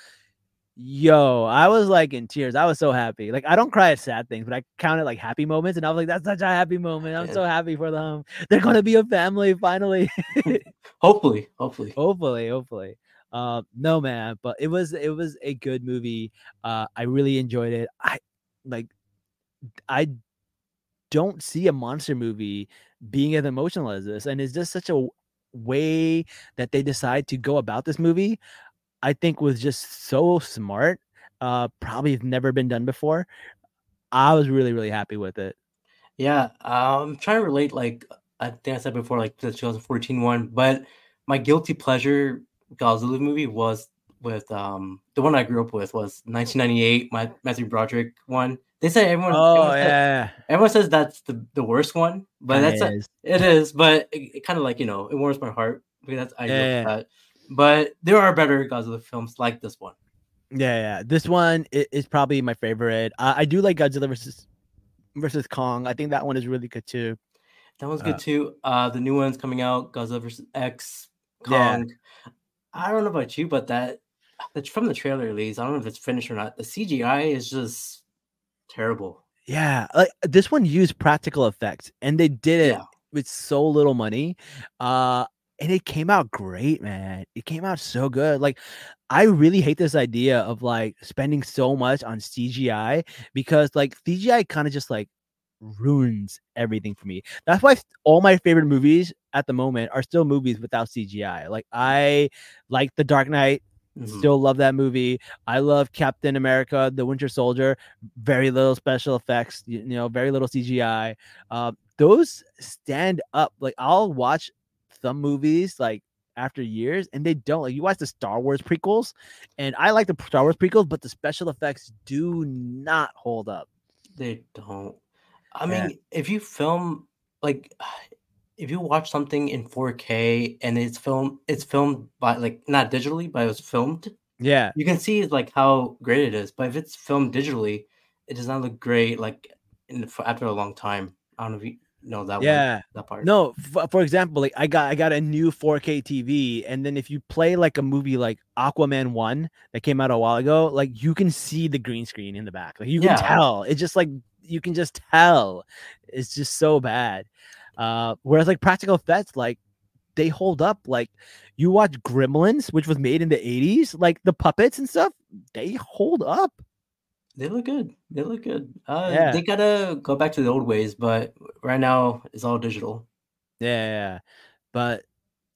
Speaker 4: yo, I was like in tears. I was so happy. Like I don't cry at sad things, but I counted like happy moments, and I was like, that's such a happy moment. I'm
Speaker 5: Yeah.
Speaker 4: so happy for them. They're gonna be a family finally.
Speaker 5: Hopefully, hopefully.
Speaker 4: hopefully, hopefully. Uh, no man, but it was it was a good movie. Uh, I really enjoyed it. I like I don't see a monster movie being as emotional as this, and it's just such a way that they decide to go about this movie. I think was just so smart. Uh, probably never been done before. I was really really happy with it.
Speaker 5: Yeah, I'm trying to relate. Like I think I said before, like the 2014 one, but my guilty pleasure Godzilla movie was with um the one I grew up with was 1998, my Matthew Broderick one. They say everyone.
Speaker 4: Oh
Speaker 5: everyone
Speaker 4: yeah,
Speaker 5: everyone says that's the, the worst one, but that's a- it is. But it, kind of like you know, it warms my heart because that's I
Speaker 4: Yeah.
Speaker 5: that. But there are better Godzilla films like this one.
Speaker 4: Yeah, yeah. This one is probably my favorite. I, I do like Godzilla versus versus Kong. I think that one is really good too.
Speaker 5: That one's
Speaker 4: Uh,
Speaker 5: good too. Uh, the new one's coming out, Godzilla versus X,
Speaker 4: Yeah.
Speaker 5: I don't know about you, but that that's from the trailer at least. I don't know if it's finished or not. The CGI is just terrible.
Speaker 4: Yeah, like this one used practical effects, and they did it
Speaker 5: Yeah.
Speaker 4: with so little money. Uh, and it came out great, man. It came out so good. Like, I really hate this idea of like spending so much on CGI because like CGI kind of just like ruins everything for me. That's why all my favorite movies at the moment are still movies without CGI. Like I like The Dark Knight,
Speaker 5: Mhm.
Speaker 4: still love that movie. I love Captain America, The Winter Soldier. Very little special effects, you, you know, very little CGI. Uh, those stand up. Like I'll watch some movies like after years, and they don't. Like you watch the Star Wars prequels, and I like the Star Wars prequels, but the special effects do not hold up.
Speaker 5: They don't. I
Speaker 4: Yeah.
Speaker 5: mean, if you film like if you watch something in 4K and it's filmed it's filmed by like not digitally, but it was filmed,
Speaker 4: Yeah.
Speaker 5: you can see like how great it is. But if it's filmed digitally, it does not look great like in for after a long time. I don't know if you know that one,
Speaker 4: Yeah.
Speaker 5: that part.
Speaker 4: No, f- for example, like I got I got a new 4K TV, and then if you play like a movie like Aquaman one that came out a while ago, like you can see the green screen in the back. Like you can
Speaker 5: Yeah.
Speaker 4: tell. It's just like you can just tell. It's just so bad. Uh, whereas like practical effects, like they hold up. Like you watch Gremlins, which was made in the 80s, like the puppets and stuff, they hold up.
Speaker 5: They look good. They look good. Uh,
Speaker 4: Yeah.
Speaker 5: They gotta go back to the old ways, but right now it's all digital.
Speaker 4: Yeah, yeah, but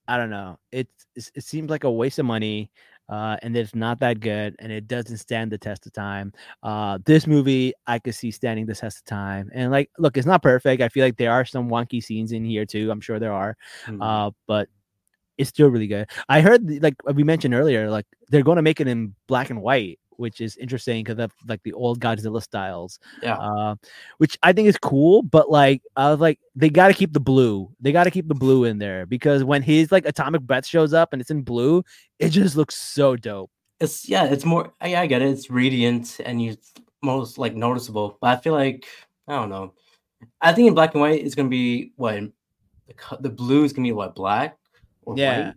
Speaker 4: I don't know. It's, it's it seems like a waste of money, uh, and it's not that good, and it doesn't stand the test of time. Uh, this movie I could see standing the test of time, and like, look, it's not perfect. I feel like there are some wonky scenes in here too. I'm sure there are,
Speaker 5: Mhm.
Speaker 4: uh, but it's still really good. I heard, like we mentioned earlier, like they're going to make it in black and white, which is interesting because of like the old Godzilla styles
Speaker 5: yeah.
Speaker 4: uh, which I think is cool. But like, I was like, they got to keep the blue. They got to keep the blue in there because when his like atomic breath shows up and it's in blue, it just looks so dope.
Speaker 5: It's yeah, it's more. I, I get it. It's radiant and you most like noticeable. But I feel like I don't know. I think in black and white it's gonna be what the the blue is gonna be what black or
Speaker 4: Yeah.
Speaker 5: white.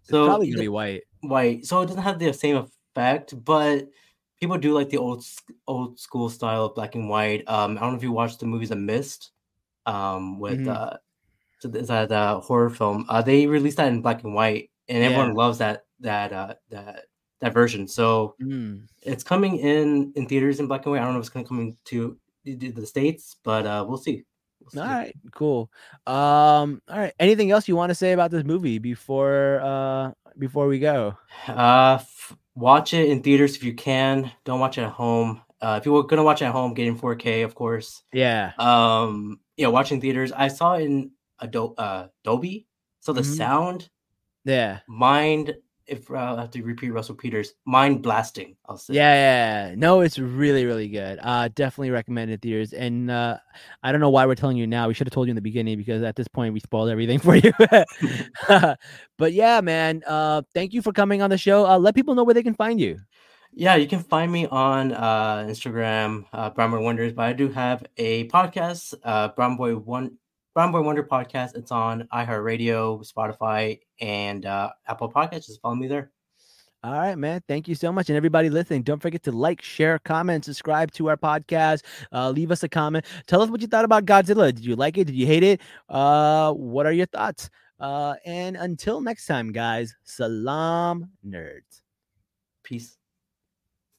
Speaker 4: It's
Speaker 5: So
Speaker 4: probably gonna be white.
Speaker 5: white. So it doesn't have the same effect, but people do like the old old school style of black and white. Um, I don't know if you watched the movies The Mist, um, with
Speaker 4: Mhm.
Speaker 5: uh, that uh, horror film. Uh, they released that in black and white, and everyone loves that that uh that that version. So
Speaker 4: Mm.
Speaker 5: it's coming in in theaters in black and white. I don't know if it's gonna come into the, states, but uh, we'll see. We'll see.
Speaker 4: All right, cool. Um, all right. Anything else you want to say about this movie before uh before we go?
Speaker 5: Uh, f- watch it in theaters if you can. Don't watch it at home. Uh, if you were gonna watch it at home, get in 4K, of course.
Speaker 4: Yeah.
Speaker 5: Um, yeah, watching theaters. I saw it in uh, Dolby, so the
Speaker 4: Mhm.
Speaker 5: sound,
Speaker 4: Yeah.
Speaker 5: mind. If uh, I have to repeat Russell Peters, mind blasting. I'll say.
Speaker 4: Yeah, yeah, yeah. No, it's really, really good. Uh definitely recommend it theaters. And uh I don't know why we're telling you now. We should have told you in the beginning because at this point we spoiled everything for you. but yeah, man. Uh thank you for coming on the show. Uh let people know where they can find you.
Speaker 5: Yeah, you can find me on uh, Instagram, uh, Brown Boy Wonders, but I do have a podcast, uh, Brown Boy One, Boy Wonder podcast. It's on iHeartRadio, Spotify, and uh, Apple Podcasts. Just follow me there.
Speaker 4: All right, man. Thank you so much. And everybody listening, don't forget to like, share, comment, subscribe to our podcast. Uh, leave us a comment. Tell us what you thought about Godzilla. Did you like it? Did you hate it? Uh, what are your thoughts? Uh, and until next time, guys, salaam nerds.
Speaker 5: Peace.